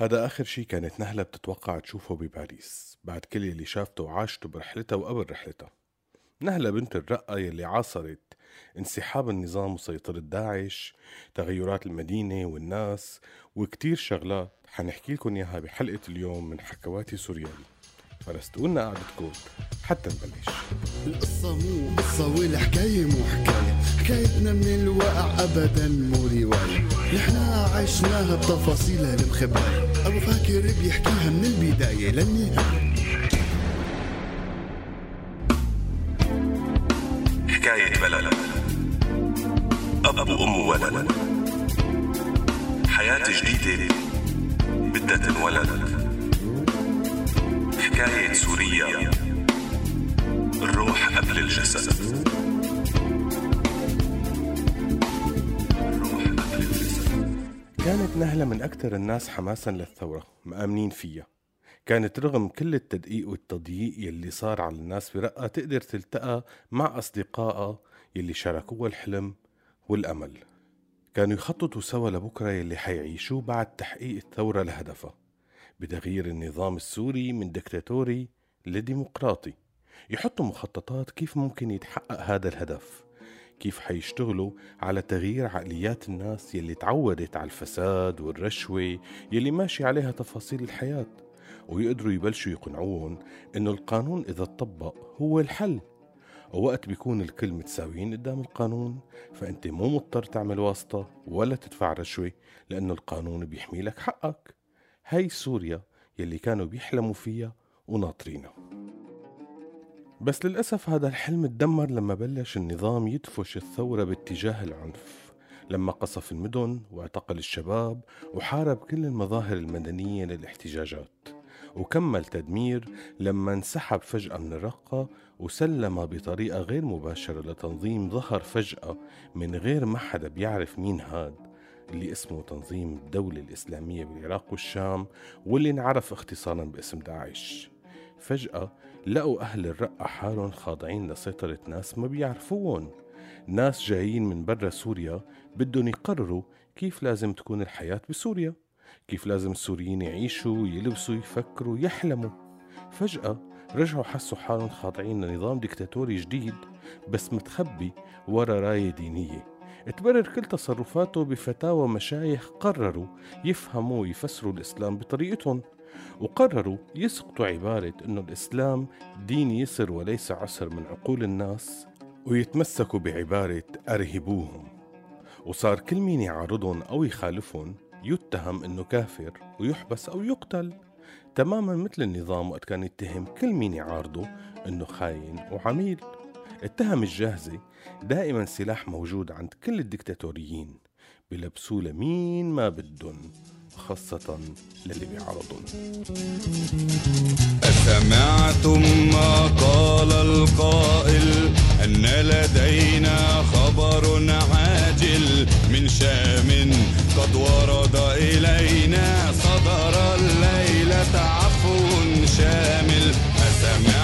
هذا آخر شي كانت نهلة بتتوقع تشوفه بباريس بعد كل اللي شافته وعاشته برحلتها وقبل رحلتها. نهلة بنت الرقة يلي عاصرت انسحاب النظام وسيطرة داعش تغيرات المدينة والناس وكتير شغلات. حنحكي لكم إياها بحلقة اليوم من حكواتي سوريالي. فرستقولنا قعدتكم حتى نبلش. القصة مو قصة والحكاية مو حكاية حكايتنا من الواقع أبدا مو رواية. نحنا عشناها بتفاصيلها المخبأة أبو فاكر بيحكيها من البداية للنهاية. حكاية بلد. أب وأم وولد حياة جديدة بدها تنولد. حكاية سوريا الروح قبل الجسد. كانت نهلة من أكثر الناس حماسا للثورة مآمنين فيها. كانت رغم كل التدقيق والتضييق يلي صار على الناس برقة تقدر تلتقى مع أصدقائها يلي شاركوها الحلم والأمل. كانوا يخططوا سوا لبكرة يلي حيعيشوه بعد تحقيق الثورة لهدفها بتغيير النظام السوري من دكتاتوري لديمقراطي. يحطوا مخططات كيف ممكن يتحقق هذا الهدف. كيف حيشتغلوا على تغيير عقليات الناس يلي تعودت على الفساد والرشوة يلي ماشي عليها تفاصيل الحياة ويقدروا يبلشوا يقنعوهم إنه القانون إذا اتطبق هو الحل. ووقت بيكون الكل متساويين قدام القانون فأنت مو مضطر تعمل واسطة ولا تدفع رشوة لأنه القانون بيحمي لك حقك. هاي سوريا يلي كانوا بيحلموا فيها وناطرينها. بس للأسف هذا الحلم تدمر لما بلش النظام يدفش الثورة باتجاه العنف. لما قصف المدن واعتقل الشباب وحارب كل المظاهر المدنية للاحتجاجات. وكمل تدمير لما انسحب فجأة من الرقة وسلم بطريقة غير مباشرة لتنظيم ظهر فجأة من غير ما حدا بيعرف مين هاد اللي اسمه تنظيم الدولة الإسلامية بالعراق والشام واللي انعرف اختصارا باسم داعش. فجأة لقوا أهل الرقة حالهم خاضعين لسيطرة ناس ما بيعرفوهم ناس جايين من برا سوريا بدهم يقرروا كيف لازم تكون الحياة بسوريا كيف لازم السوريين يعيشوا يلبسوا يفكروا يحلموا. فجأة رجعوا حسوا حالهم خاضعين لنظام ديكتاتوري جديد بس متخبي ورا راية دينية. تبرر كل تصرفاته بفتاوى مشايخ قرروا يفهموا ويفسروا الإسلام بطريقتهم وقرروا يسقطوا عبارة أنه الإسلام دين يسر وليس عسر من عقول الناس ويتمسكوا بعبارة أرهبوهم. وصار كل مين يعارضهم أو يخالفهم يتهم أنه كافر ويحبس أو يقتل. تماما مثل النظام وقت كان يتهم كل مين يعارضه أنه خاين وعميل. التهم الجاهزة دائما سلاح موجود عند كل الدكتاتوريين بلبسوه لمين ما بدن خاصة للي بيعارضون أسمعتم ما قال القائل أن لدينا خبر عاجل من شام قد ورد إلينا صدر الليلة عفو شامل. أسمعتم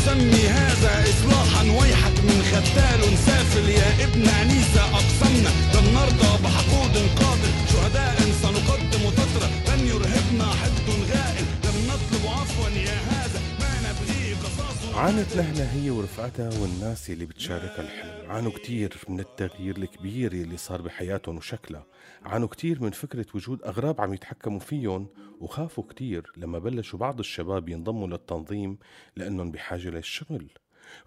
أتسمي هذا إصلاحا ويحك من ختال سافل. يا ابن عنيسى أقسمنا. لن نرضى بحقود قاتل شهداء سنقدم تترى لن يرهبنا حد عانت نهلة هي ورفقتها والناس اللي بتشاركها الحلم. عانوا كتير من التغيير الكبير اللي صار بحياتهم وشكلها. عانوا كتير من فكرة وجود أغراب عم يتحكموا فيهم وخافوا كتير لما بلشوا بعض الشباب ينضموا للتنظيم لأنهم بحاجة للشغل.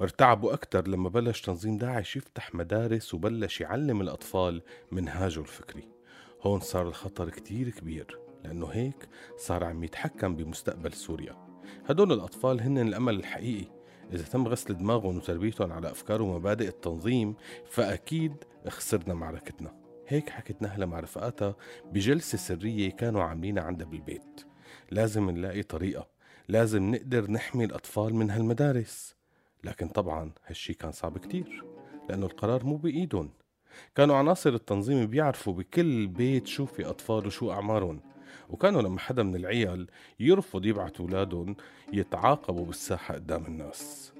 ارتعبوا أكتر لما بلش تنظيم داعش يفتح مدارس وبلش يعلم الأطفال منهاجه الفكري. هون صار الخطر كتير كبير لأنه هيك صار عم يتحكم بمستقبل سوريا. هدول الأطفال هن الأمل الحقيقي. إذا تم غسل دماغهم وتربيتهم على أفكار ومبادئ التنظيم فأكيد خسرنا معركتنا. هيك حكت نهلة مع رفقاتها بجلسة سرية كانوا عاملينها عندها بالبيت. لازم نلاقي طريقة. لازم نقدر نحمي الأطفال من هالمدارس. لكن طبعا هالشي كان صعب كتير لأنه القرار مو بإيدهم. كانوا عناصر التنظيم بيعرفوا بكل بيت شو في أطفال وشو أعمارهم. وكانوا لما حدا من العيال يرفض يبعث أولادهم يتعاقبوا بالساحة قدام الناس.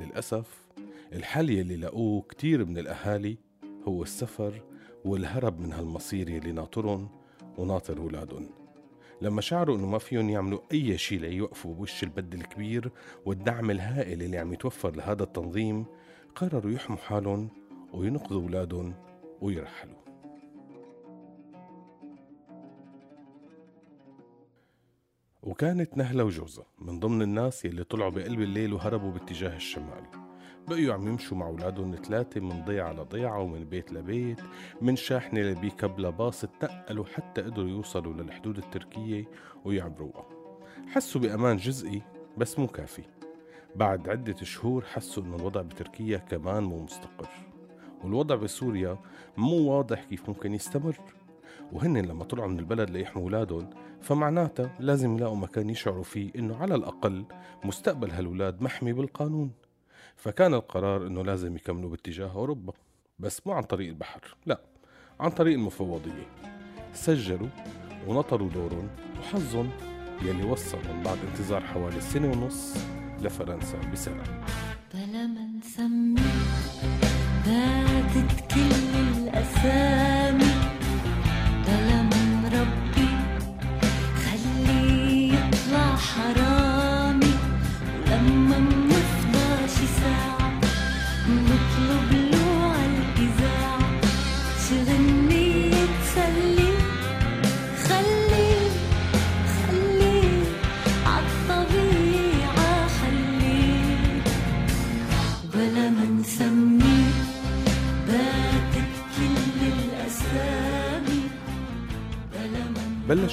للأسف الحل يلي لقوه كتير من الأهالي هو السفر والهرب من هالمصير يلي ناطرهم وناطر أولادهم. لما شعروا إنه ما فيهم يعملوا أي شيء ليوقفوا بوش البد الكبير والدعم الهائل اللي عم يتوفر لهذا التنظيم قرروا يحموا حالهم وينقذوا أولادهم ويرحلوا. وكانت نهلة وجوزها من ضمن الناس يلي طلعوا بقلب الليل وهربوا باتجاه الشمال. بقيوا عم يمشوا مع أولادهم ثلاثة من ضيعة لضيعة ومن بيت لبيت من شاحنة لبيكب لباص تنقلوا حتى قدروا يوصلوا للحدود التركية ويعبروها. حسوا بأمان جزئي بس مو كافي. بعد عدة شهور حسوا إنه الوضع بتركيا كمان مو مستقر. والوضع بسوريا مو واضح كيف ممكن يستمر. وهن لما طلعوا من البلد ليحموا أولادهم فمعناتها لازم يلاقوا مكان يشعروا فيه إنه على الأقل مستقبل هالولاد محمي بالقانون. فكان القرار إنه لازم يكملوا باتجاه أوروبا بس مو عن طريق البحر لا عن طريق المفوضية. سجلوا ونطروا دورهم وحظهم يلي وصلهم بعد انتظار حوالي سنة ونص لفرنسا بسلام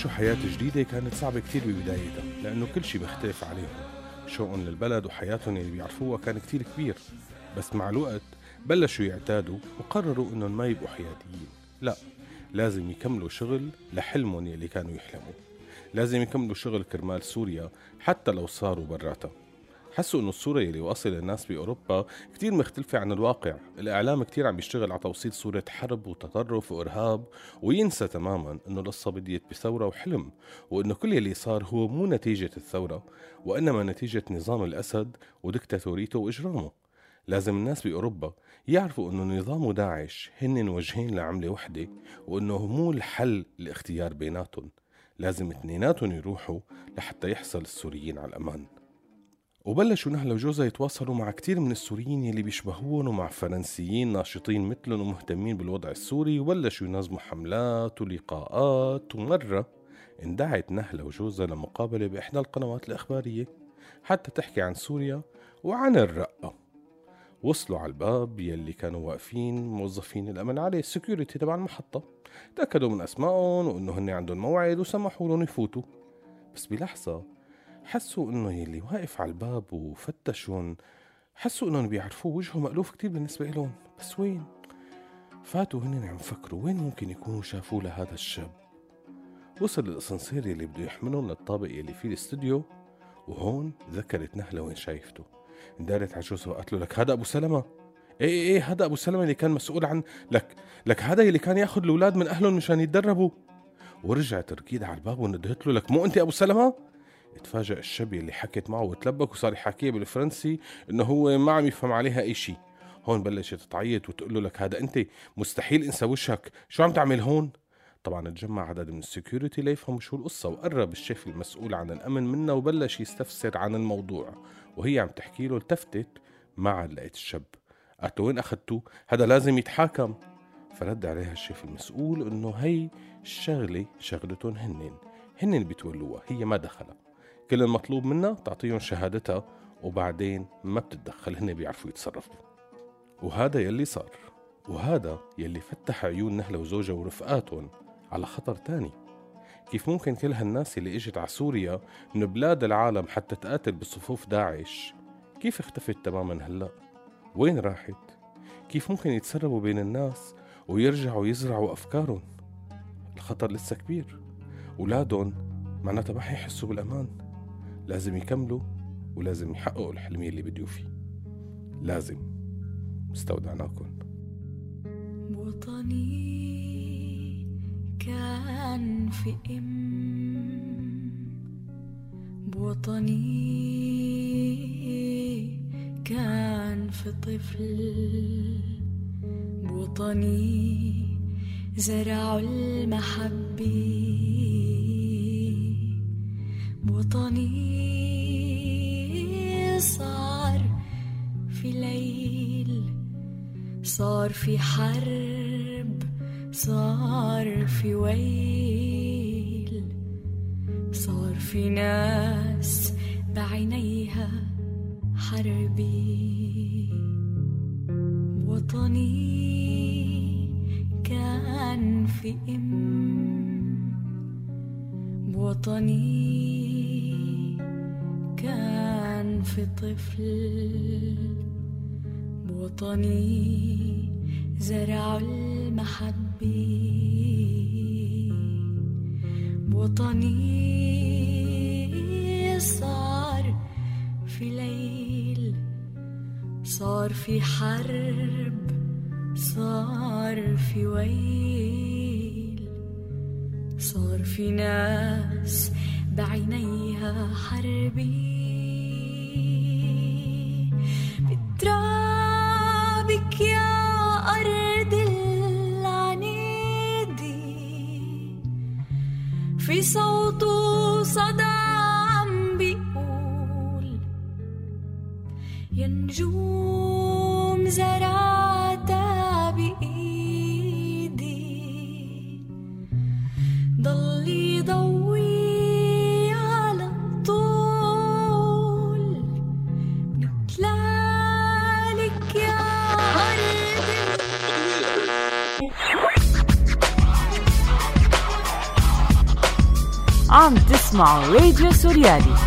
بلشوا حياة جديدة كانت صعبة كتير ببدايتها لأنه كل شي بيختلف عليهم. شوقهم للبلد وحياتهم اللي بيعرفوها كان كتير كبير. بس مع الوقت بلشوا يعتادوا وقرروا إنهم ما يبقوا حياتيين. لا لازم يكملوا شغل لحلمهم يلي كانوا يحلموا. لازم يكملوا شغل كرمال سوريا حتى لو صاروا براتها حسوا إنه الصورة يلي واصل الناس بأوروبا كتير مختلفة عن الواقع. الإعلام كتير عم يشتغل على توصيل صورة حرب وتطرف وإرهاب وينسى تماما إنه القصة بديت بثورة وحلم وإنه كل يلي صار هو مو نتيجة الثورة وإنما نتيجة نظام الأسد ودكتاتوريته وإجرامه. لازم الناس بأوروبا يعرفوا إنه نظام داعش هن وجهين لعملة وحدة وإنه مو الحل الاختيار بيناتهم. لازم اثنيناتهم يروحوا لحتى يحصل السوريين على الأمان. وبلشوا نهلة وجوزها يتواصلوا مع كتير من السوريين يلي بيشبهوهم ومع فرنسيين ناشطين مثلهم ومهتمين بالوضع السوري وبلشوا ينظموا حملات ولقاءات. ومرة اندعت نهلة وجوزها لمقابلة بإحدى القنوات الإخبارية حتى تحكي عن سوريا وعن الرقة وصلوا على الباب يلي كانوا واقفين موظفين الأمن عليه. السكيورتي تبع المحطة تأكدوا من أسمائهم وإنه هن عندهم موعد وسمحوا لهم يفوتوا. بس بلحظة حسوا إنه يلي واقف على الباب وفتشون حسوا إنهم بيعرفوه وجهه مألوف كتير بالنسبة لهم بس وين؟ فاتوا هن عم فكروا وين ممكن يكونوا شافوه لهذا الشاب. وصل الأسانسير يلي بده يحملهم للطابق يلي فيه الاستوديو وهون ذكرت نهلة وين شايفته. اندارت على جوزها وقالت له لك هذا أبو سلمة؟ إيه إيه إيه هذا أبو سلمة اللي كان مسؤول عن لك لك هذا اللي كان ياخذ الأولاد من أهلهم مشان يتدربوا. ورجعت ركيد على الباب وندهت له لك مو أنت أبو سلمة؟ اتفاجأ الشاب اللي حكت معه وتلبك وصار يحكيها بالفرنسي إنه هو ما عم يفهم عليها أي شيء هون بلشت تعيط وتقول له لك هذا أنت مستحيل انسى وشك. شو عم تعمل هون؟ طبعا تجمع عدد من ال security ليفهموا شو القصة وقرب الشيف المسؤول عن الأمن منها وبلش يستفسر عن الموضوع. وهي عم تحكي له التفتت ما عاد لقيت الشاب. قالت وين أخذته هذا لازم يتحاكم. فرد عليها الشيف المسؤول إنه هي الشغلة شغلتهم هنن. هنن اللي بيتولوها هي ما دخلها كل المطلوب منها تعطيهم شهادتها وبعدين ما بتتدخل هن بيعرفوا يتصرفوا وهذا يلي صار وهذا يلي فتح عيون نهلة وزوجها ورفقاتهم على خطر تاني كيف ممكن كل هالناس اللي إجت على سوريا من بلاد العالم حتى تقاتل بصفوف داعش كيف اختفت تماما هلأ؟ وين راحت؟ كيف ممكن يتسربوا بين الناس ويرجعوا يزرعوا أفكارهم؟ الخطر لسه كبير أولادهم معناتها ما حيحسوا بالأمان لازم يكملوا ولازم يحققوا الحلم اللي بديوا فيه. لازم. استودعناكم. وطني كان في إم. بوطني كان في طفل. بوطني زرع المحبة بوطني صار في ليل صار في حرب صار في ويل صار في ناس بعينيها حربي. وطني كان في إم وطني كان في طفل بوطني زرع المحبة. بوطني صار في ليل صار في حرب صار في ويل. صار في ناس بعينيها حربي. صوته صدى عم بيقول يا نجوم زرعتها بإيدي ضلي ضوي Small Radio Soriani.